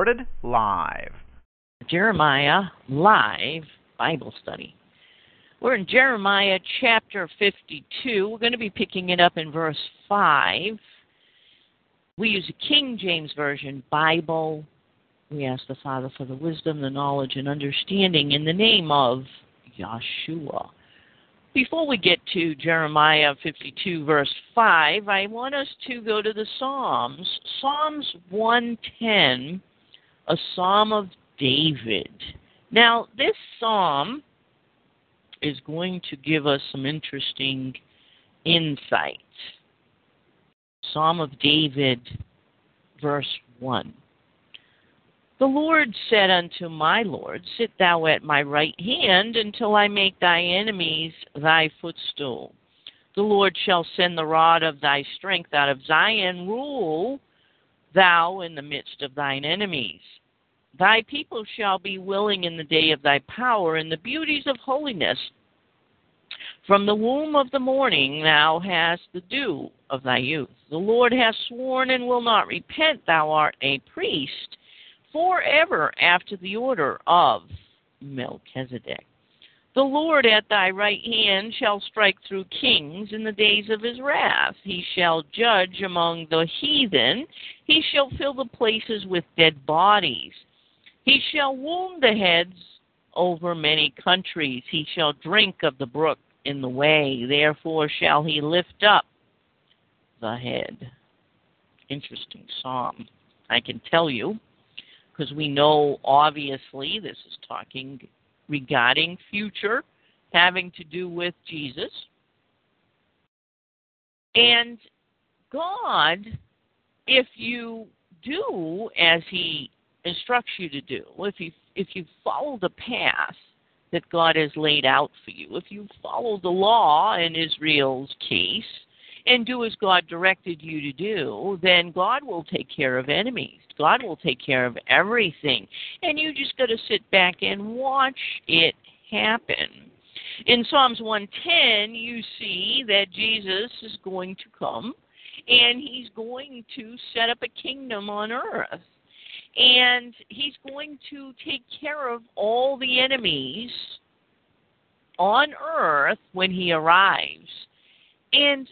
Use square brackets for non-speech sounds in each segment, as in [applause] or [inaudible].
Recorded live. Jeremiah Live Bible Study. We're in Jeremiah chapter 52. We're going to be picking it up in verse 5. We use a King James Version Bible. We ask the Father for the wisdom, the knowledge, and understanding in the name of Yeshua. Before we get to Jeremiah 52, verse 5, I want us to go to the Psalms. Psalms 110, a psalm of David. Now, this psalm is going to give us some interesting insight. Psalm of David, verse 1. The Lord said unto my Lord, Sit thou at my right hand until I make thy enemies thy footstool. The Lord shall send the rod of thy strength out of Zion. Rule thou in the midst of thine enemies. Thy people shall be willing in the day of thy power, in the beauties of holiness. From the womb of the morning thou hast the dew of thy youth. The Lord hath sworn and will not repent. Thou art a priest forever after the order of Melchizedek. The Lord at thy right hand shall strike through kings in the days of his wrath. He shall judge among the heathen. He shall fill the places with dead bodies. He shall wound the heads over many countries. He shall drink of the brook in the way. Therefore shall he lift up the head. Interesting psalm. I can tell you, because we know obviously this is talking regarding future, having to do with Jesus. And God, if you do as he instructs you to do, if you if you follow the path that God has laid out for you, if you follow the law in Israel's case and do as God directed you to do, then God will take care of enemies. God will take care of everything. And you just got to sit back and watch it happen. In Psalms 110, you see that Jesus is going to come and he's going to set up a kingdom on earth and he's going to take care of all the enemies on earth when he arrives. And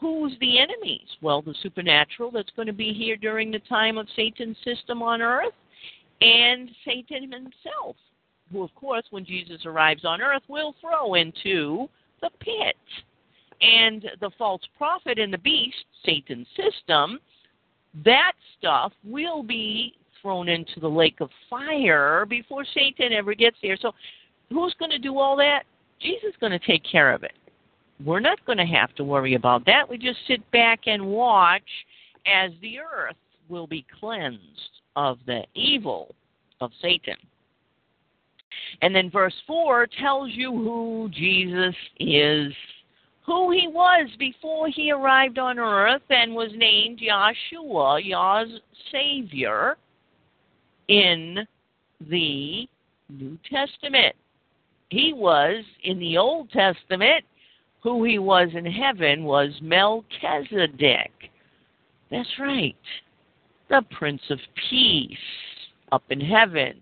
who's the enemies? Well, the supernatural that's going to be here during the time of Satan's system on earth, and Satan himself, who, of course, when Jesus arrives on earth, will throw into the pit. And the false prophet and the beast, Satan's system, that stuff will be thrown into the lake of fire before Satan ever gets there. So, who's going to do all that? Jesus is going to take care of it. We're not going to have to worry about that. We just sit back and watch as the earth will be cleansed of the evil of Satan. And then verse 4 tells you who Jesus is who he was before he arrived on earth and was named Yahshua, Yah's Savior, in the New Testament. He was, in the Old Testament, who he was in heaven was Melchizedek. That's right, the Prince of Peace up in heaven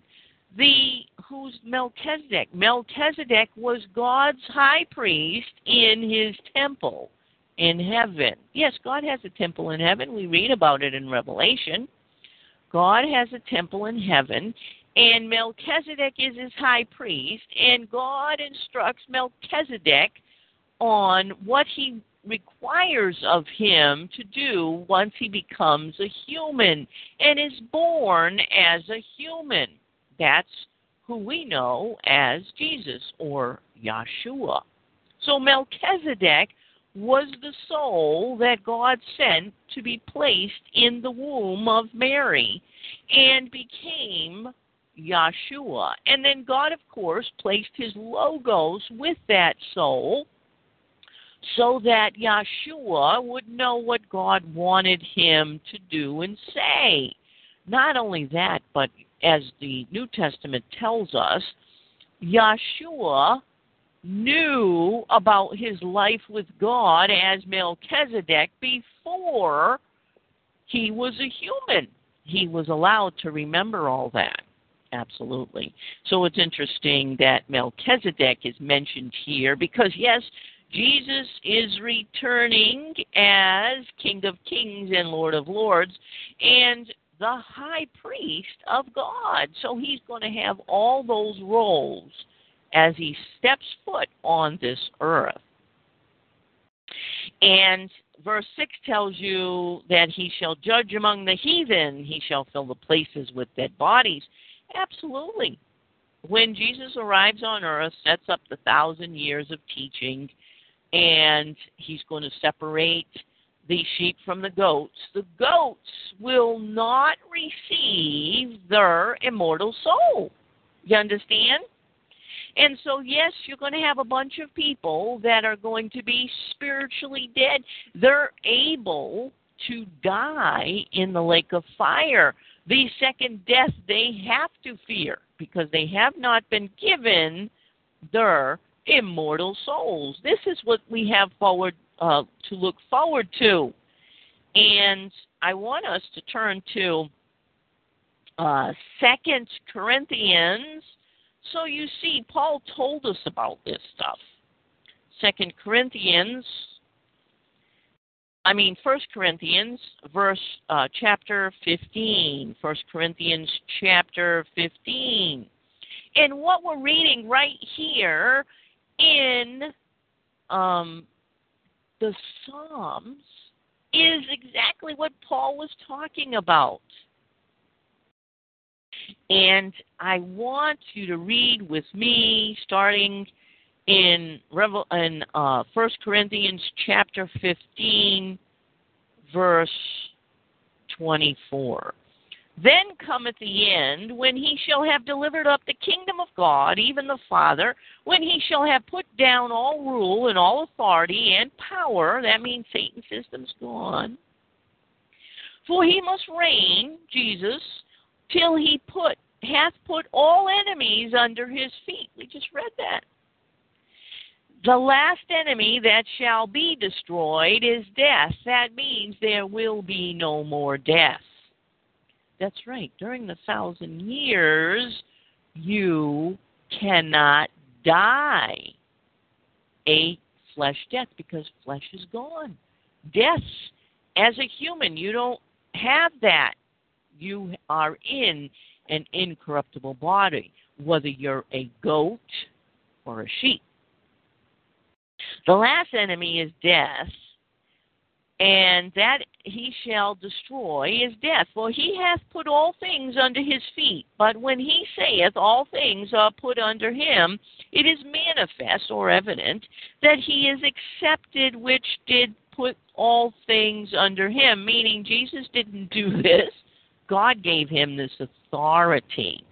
the who's Melchizedek? Melchizedek was God's high priest in his temple in heaven. Yes, God has a temple in heaven. We read about it in Revelation. God has a temple in heaven, and Melchizedek is his high priest, and God instructs Melchizedek on what he requires of him to do once he becomes a human and is born as a human. That's who we know as Jesus or Yeshua. So Melchizedek was the soul that God sent to be placed in the womb of Mary and became Yeshua. And then God, of course, placed his logos with that soul so that Yeshua would know what God wanted him to do and say. Not only that, but as the New Testament tells us, Yeshua knew about his life with God as Melchizedek before he was a human. He was allowed to remember all that. Absolutely. So it's interesting that Melchizedek is mentioned here because, yes, Jesus is returning as King of Kings and Lord of Lords and the high priest of God. So he's going to have all those roles as he steps foot on this earth. And verse 6 tells you that he shall judge among the heathen, he shall fill the places with dead bodies. Absolutely. When Jesus arrives on earth, sets up the thousand years of teaching, and he's going to separate the sheep from the goats, the goats will not receive their immortal soul. You understand? And so, yes, you're going to have a bunch of people that are going to be spiritually dead. They're able to die in the lake of fire. The second death they have to fear because they have not been given their immortal souls. This is what we have forward uh, to look forward to. And I want us to turn to uh, Second Corinthians. So you see, Paul told us about this stuff. Second Corinthians, I mean First Corinthians, verse uh, chapter fifteen. First Corinthians chapter fifteen, and what we're reading right here in um, the Psalms is exactly what Paul was talking about. And I want you to read with me, starting in Revel- in uh, 1 Corinthians chapter 15, verse 24. Then cometh the end, when he shall have delivered up the kingdom of God, even the Father, when he shall have put down all rule and all authority and power. That means Satan's system's gone. For he must reign, Jesus, till he put hath put all enemies under his feet. We just read that. The last enemy that shall be destroyed is death. That means there will be no more death. That's right. During the thousand years, you cannot die a flesh death because flesh is gone. Death, as a human, you don't have that. You are in an incorruptible body, whether you're a goat or a sheep. The last enemy is death, and that he shall destroy is death. For he hath put all things under his feet. But when he saith all things are put under him, it is manifest or evident that he is accepted which did put all things under him. Meaning Jesus didn't do this, God gave him this authority.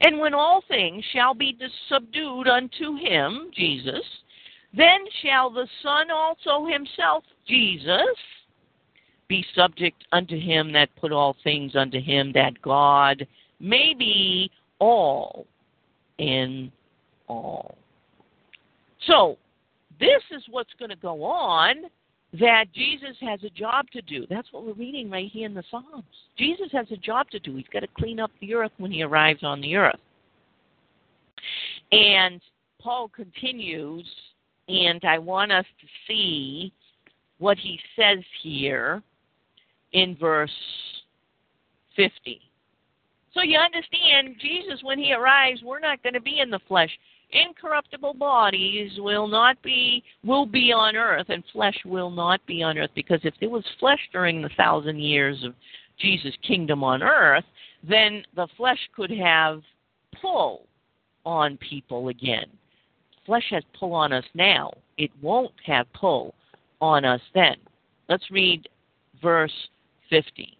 And when all things shall be subdued unto him, Jesus, then shall the Son also himself, Jesus, be subject unto him that put all things unto him, that God may be all in all. So, this is what's going to go on that Jesus has a job to do. That's what we're reading right here in the Psalms. Jesus has a job to do. He's got to clean up the earth when he arrives on the earth. And Paul continues and I want us to see what he says here in verse 50. So you understand, Jesus, when he arrives, we're not going to be in the flesh. Incorruptible bodies will not be will be on earth, and flesh will not be on earth. Because if there was flesh during the thousand years of Jesus' kingdom on earth, then the flesh could have pull on people again flesh has pull on us now. It won't have pull on us then. Let's read verse 50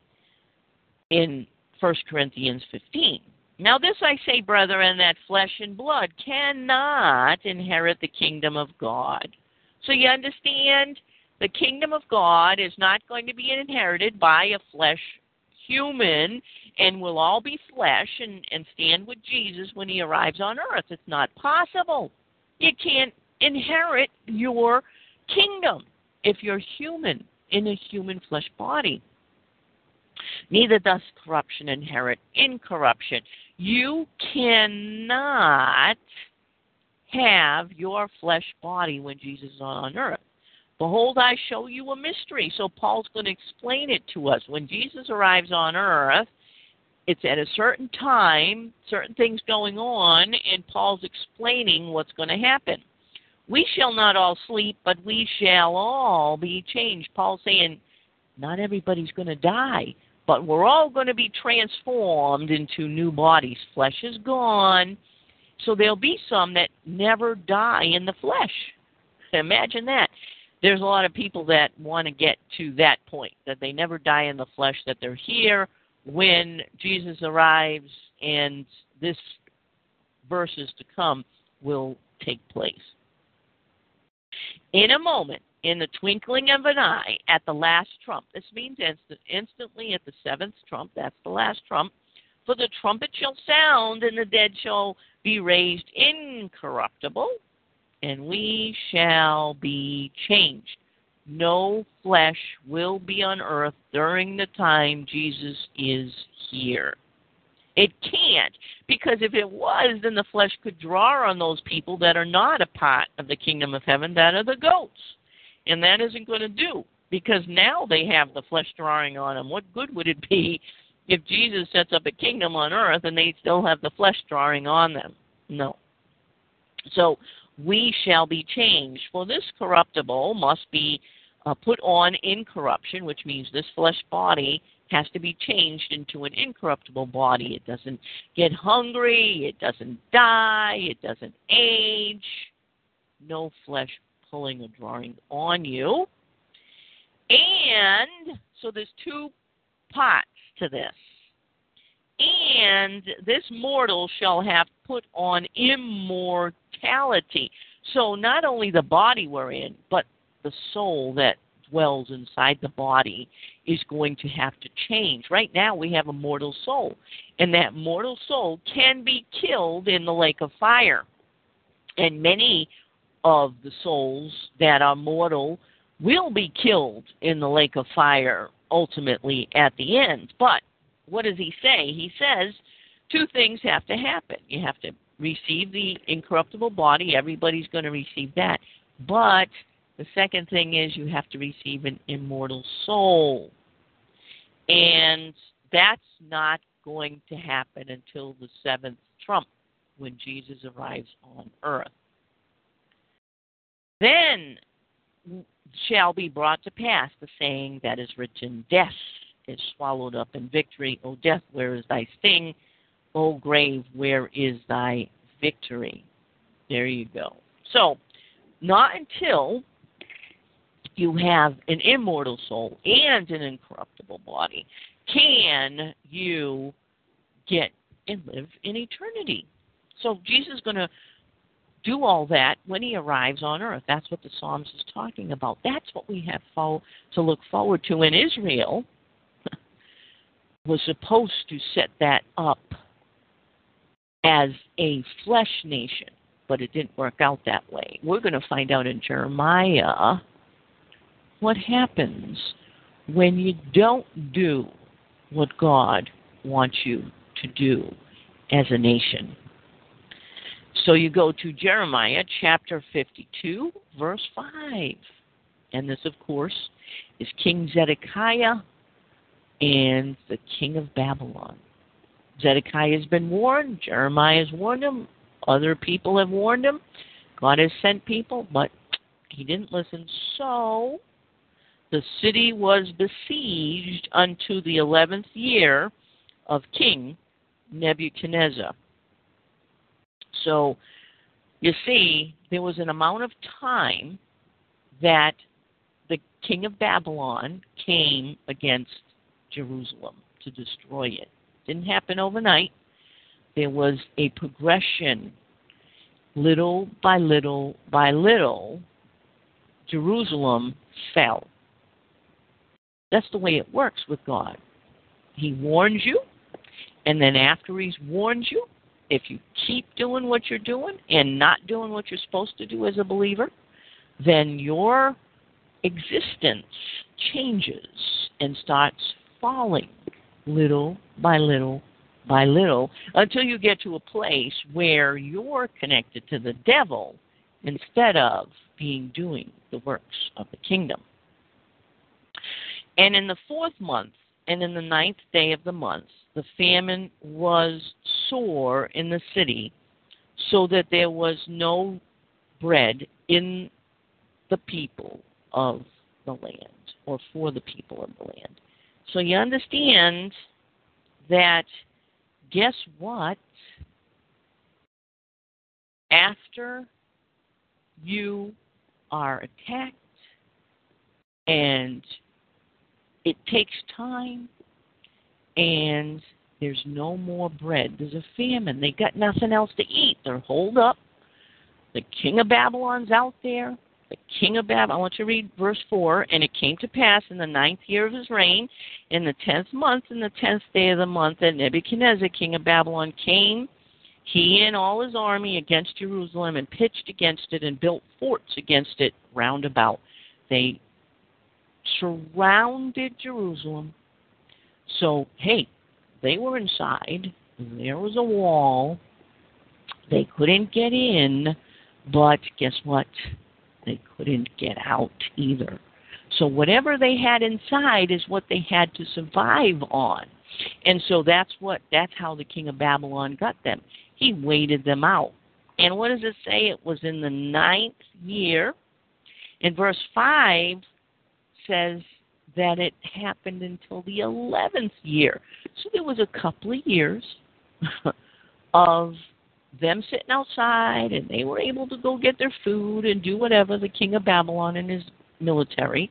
in 1 Corinthians 15. Now, this I say, brethren, that flesh and blood cannot inherit the kingdom of God. So you understand? The kingdom of God is not going to be inherited by a flesh human and we'll all be flesh and, and stand with Jesus when he arrives on earth. It's not possible. You can't inherit your kingdom if you're human in a human flesh body. Neither does corruption inherit incorruption. You cannot have your flesh body when Jesus is on earth. Behold, I show you a mystery. So Paul's going to explain it to us. When Jesus arrives on earth, it's at a certain time, certain things going on, and Paul's explaining what's going to happen. We shall not all sleep, but we shall all be changed. Paul's saying, not everybody's going to die, but we're all going to be transformed into new bodies. Flesh is gone, so there'll be some that never die in the flesh. Imagine that. There's a lot of people that want to get to that point, that they never die in the flesh, that they're here when Jesus arrives and this verses to come will take place. In a moment, in the twinkling of an eye, at the last trump. This means instant, instantly at the seventh trump. That's the last trump. For the trumpet shall sound, and the dead shall be raised incorruptible, and we shall be changed. No flesh will be on earth during the time Jesus is here. It can't, because if it was, then the flesh could draw on those people that are not a part of the kingdom of heaven, that are the goats. And that isn't going to do, because now they have the flesh drawing on them. What good would it be if Jesus sets up a kingdom on earth and they still have the flesh drawing on them? No. So we shall be changed. For this corruptible must be uh, put on incorruption, which means this flesh body has to be changed into an incorruptible body. It doesn't get hungry, it doesn't die, it doesn't age. No flesh pulling or drawing on you. And so there's two parts to this. And this mortal shall have put on So not only the body we're in, but the soul that dwells inside the body is going to have to change. Right now, we have a mortal soul, and that mortal soul can be killed in the lake of fire. And many of the souls that are mortal will be killed in the lake of fire ultimately at the end. But what does he say? He says two things have to happen. You have to receive the incorruptible body, everybody's going to receive that. But the second thing is you have to receive an immortal soul. And that's not going to happen until the seventh trump when Jesus arrives on earth. Then shall be brought to pass the saying that is written Death is swallowed up in victory. O death, where is thy sting? O grave, where is thy victory? There you go. So, not until you have an immortal soul and an incorruptible body, can you get and live in eternity? So Jesus is going to do all that when he arrives on earth. That's what the Psalms is talking about. That's what we have to look forward to. And Israel [laughs] was supposed to set that up as a flesh nation, but it didn't work out that way. We're going to find out in Jeremiah what happens when you don't do what God wants you to do as a nation. So you go to Jeremiah chapter 52, verse 5. And this, of course, is King Zedekiah and the king of Babylon. Zedekiah has been warned, Jeremiah has warned him, other people have warned him. God has sent people, but he didn't listen. So the city was besieged unto the eleventh year of King Nebuchadnezzar. So, you see, there was an amount of time that the king of Babylon came against Jerusalem to destroy it. Didn't happen overnight. There was a progression. Little by little by little, Jerusalem fell. That's the way it works with God. He warns you, and then after He's warned you, if you keep doing what you're doing and not doing what you're supposed to do as a believer, then your existence changes and starts falling little by little by little until you get to a place where you're connected to the devil instead of being doing the works of the kingdom. And in the fourth month and in the ninth day of the month, the famine was sore in the city, so that there was no bread in the people of the land, or for the people of the land. So you understand that, guess what? After you are attacked and it takes time and there's no more bread. There's a famine. They got nothing else to eat. They're holed up. The king of Babylon's out there. The king of Babylon. I want you to read verse 4. And it came to pass in the ninth year of his reign, in the tenth month, in the tenth day of the month, that Nebuchadnezzar, king of Babylon, came, he and all his army, against Jerusalem, and pitched against it, and built forts against it round about. They surrounded Jerusalem. So, hey, they were inside. There was a wall. They couldn't get in, but guess what? They couldn't get out either. So whatever they had inside is what they had to survive on. And so that's what that's how the king of Babylon got them. He waited them out. And what does it say? It was in the ninth year. And verse five says that it happened until the 11th year. So there was a couple of years [laughs] of them sitting outside and they were able to go get their food and do whatever, the king of Babylon and his military.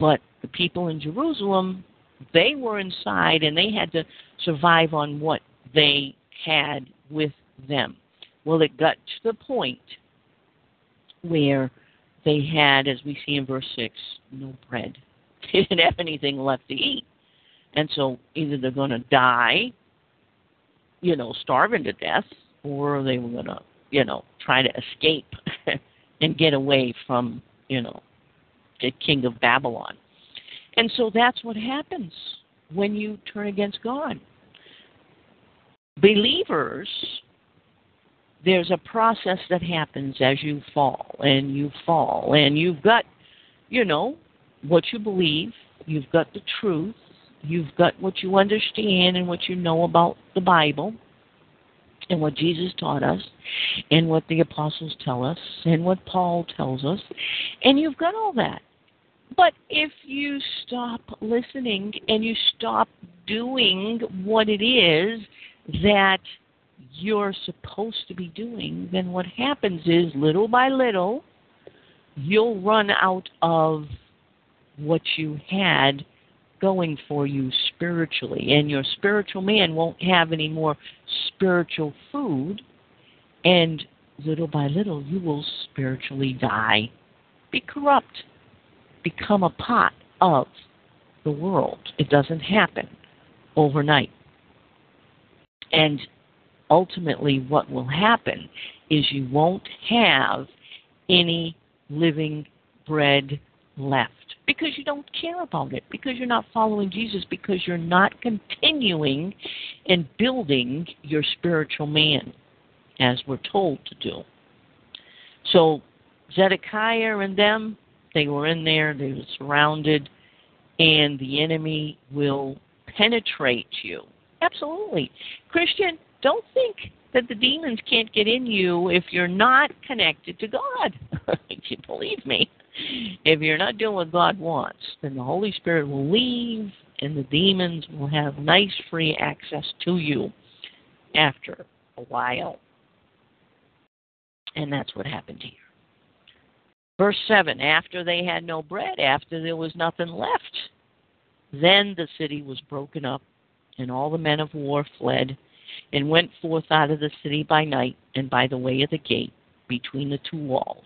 But the people in Jerusalem, they were inside and they had to survive on what they had with them. Well, it got to the point where they had, as we see in verse 6, no bread. [laughs] They didn't have anything left to eat. And so either they're going to die, you know, starving to death, or they were going to, you know, try to escape [laughs] and get away from, you know, the king of Babylon. And so that's what happens when you turn against God. Believers there's a process that happens as you fall and you fall and you've got you know what you believe you've got the truth you've got what you understand and what you know about the bible and what jesus taught us and what the apostles tell us and what paul tells us and you've got all that. But if you stop listening and you stop doing what it is that you're supposed to be doing, then what happens is little by little, you'll run out of what you had going for you spiritually. And your spiritual man won't have any more spiritual food. And little by little, you will spiritually die, be corrupt, become a pot of the world. It doesn't happen overnight. And ultimately what will happen is you won't have any living bread left because you don't care about it, because you're not following Jesus, because you're not continuing and building your spiritual man as we're told to do. So Zedekiah and them, they were in there, they were surrounded, and the enemy will penetrate you. Absolutely. Christian, don't think that the demons can't get in you if you're not connected to God. [laughs] you believe me. If you're not doing what God wants, then the Holy Spirit will leave and the demons will have nice free access to you after a while. And that's what happened here. Verse 7 After they had no bread, after there was nothing left, then the city was broken up, and all the men of war fled, and went forth out of the city by night and by the way of the gate between the two walls.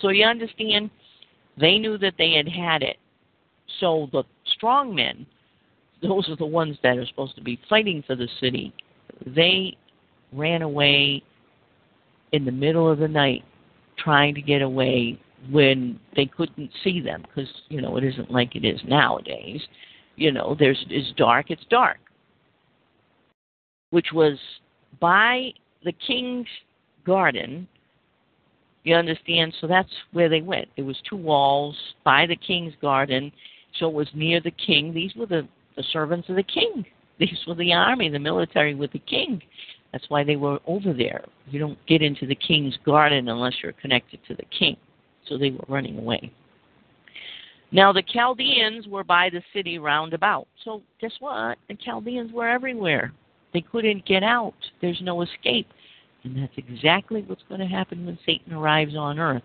So you understand, they knew that they had had it. So the strong men, those are the ones that are supposed to be fighting for the city, they ran away in the middle of the night trying to get away when they couldn't see them because you know it isn't like it is nowadays you know there's it's dark it's dark which was by the king's garden you understand so that's where they went it was two walls by the king's garden so it was near the king these were the the servants of the king [laughs] these were the army the military with the king that's why they were over there you don't get into the king's garden unless you're connected to the king so they were running away. Now the Chaldeans were by the city round about. So guess what? The Chaldeans were everywhere. They couldn't get out. There's no escape. And that's exactly what's going to happen when Satan arrives on earth.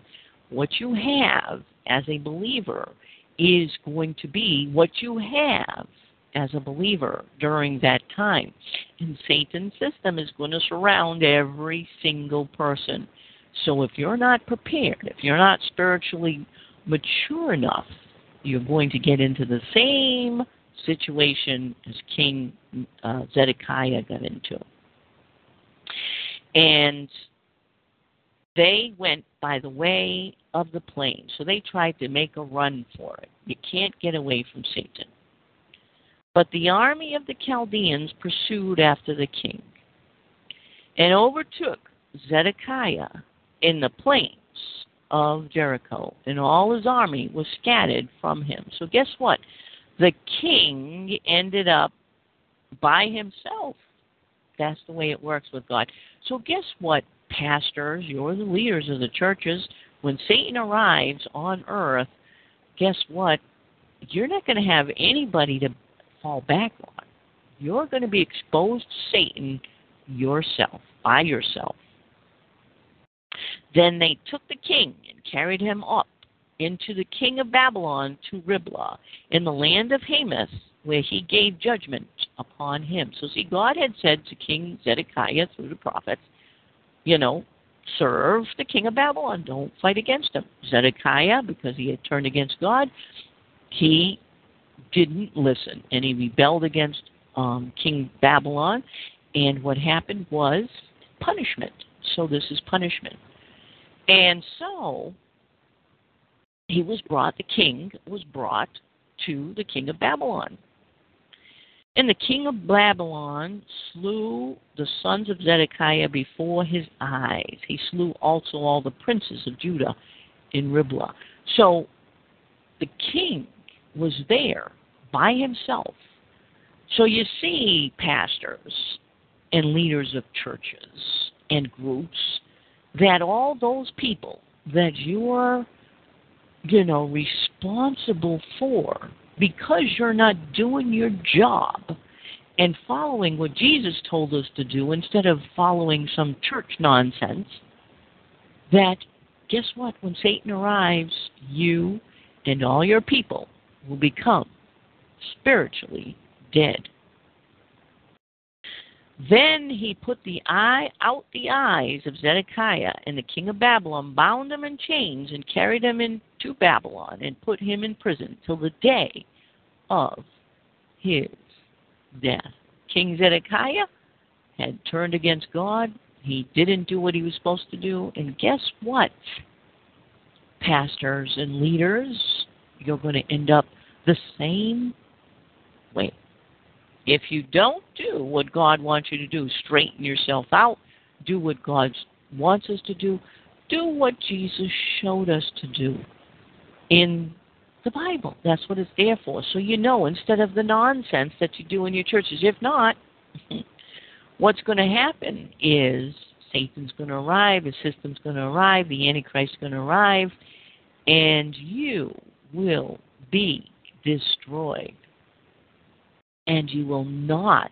What you have as a believer is going to be what you have as a believer during that time. And Satan's system is going to surround every single person. So if you're not prepared, if you're not spiritually mature enough, you're going to get into the same situation as King uh, Zedekiah got into. And they went by the way of the plain. So they tried to make a run for it. You can't get away from Satan. But the army of the Chaldeans pursued after the king and overtook Zedekiah in the plains of Jericho, and all his army was scattered from him. So, guess what? The king ended up by himself. That's the way it works with God. So, guess what, pastors? You're the leaders of the churches. When Satan arrives on earth, guess what? You're not going to have anybody to fall back on. You're going to be exposed to Satan yourself, by yourself. Then they took the king and carried him up into the king of Babylon to Riblah in the land of Hamath, where he gave judgment upon him. So, see, God had said to King Zedekiah through the prophets, you know, serve the king of Babylon, don't fight against him. Zedekiah, because he had turned against God, he didn't listen and he rebelled against um, King Babylon. And what happened was punishment. So, this is punishment. And so he was brought, the king was brought to the king of Babylon. And the king of Babylon slew the sons of Zedekiah before his eyes. He slew also all the princes of Judah in Riblah. So the king was there by himself. So you see, pastors and leaders of churches and groups that all those people that you're, you know, responsible for because you're not doing your job and following what Jesus told us to do instead of following some church nonsense, that guess what? When Satan arrives, you and all your people will become spiritually dead. Then he put the eye out the eyes of Zedekiah and the king of Babylon, bound him in chains, and carried him into Babylon, and put him in prison till the day of his death. King Zedekiah had turned against God. He didn't do what he was supposed to do. And guess what? Pastors and leaders, you're going to end up the same way. If you don't do what God wants you to do, straighten yourself out, do what God wants us to do, do what Jesus showed us to do in the Bible. That's what it's there for. So you know, instead of the nonsense that you do in your churches. If not, [laughs] what's going to happen is Satan's going to arrive, his system's going to arrive, the Antichrist's going to arrive, and you will be destroyed and you will not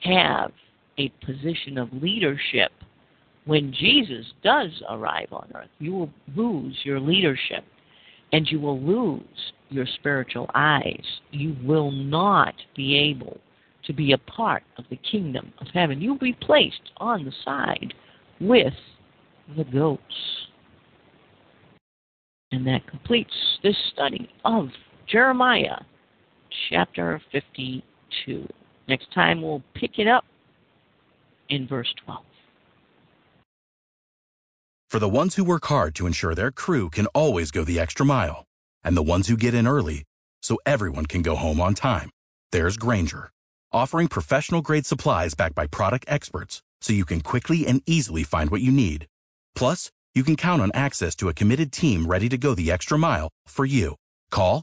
have a position of leadership when Jesus does arrive on earth, you will lose your leadership and you will lose your spiritual eyes. You will not be able to be a part of the kingdom of heaven. You'll be placed on the side with the goats. And that completes this study of Jeremiah chapter 52. Next time we'll pick it up in verse 12. For the ones who work hard to ensure their crew can always go the extra mile, and the ones who get in early so everyone can go home on time, there's Grainger, offering professional grade supplies backed by product experts so you can quickly and easily find what you need. Plus, you can count on access to a committed team ready to go the extra mile for you. Call,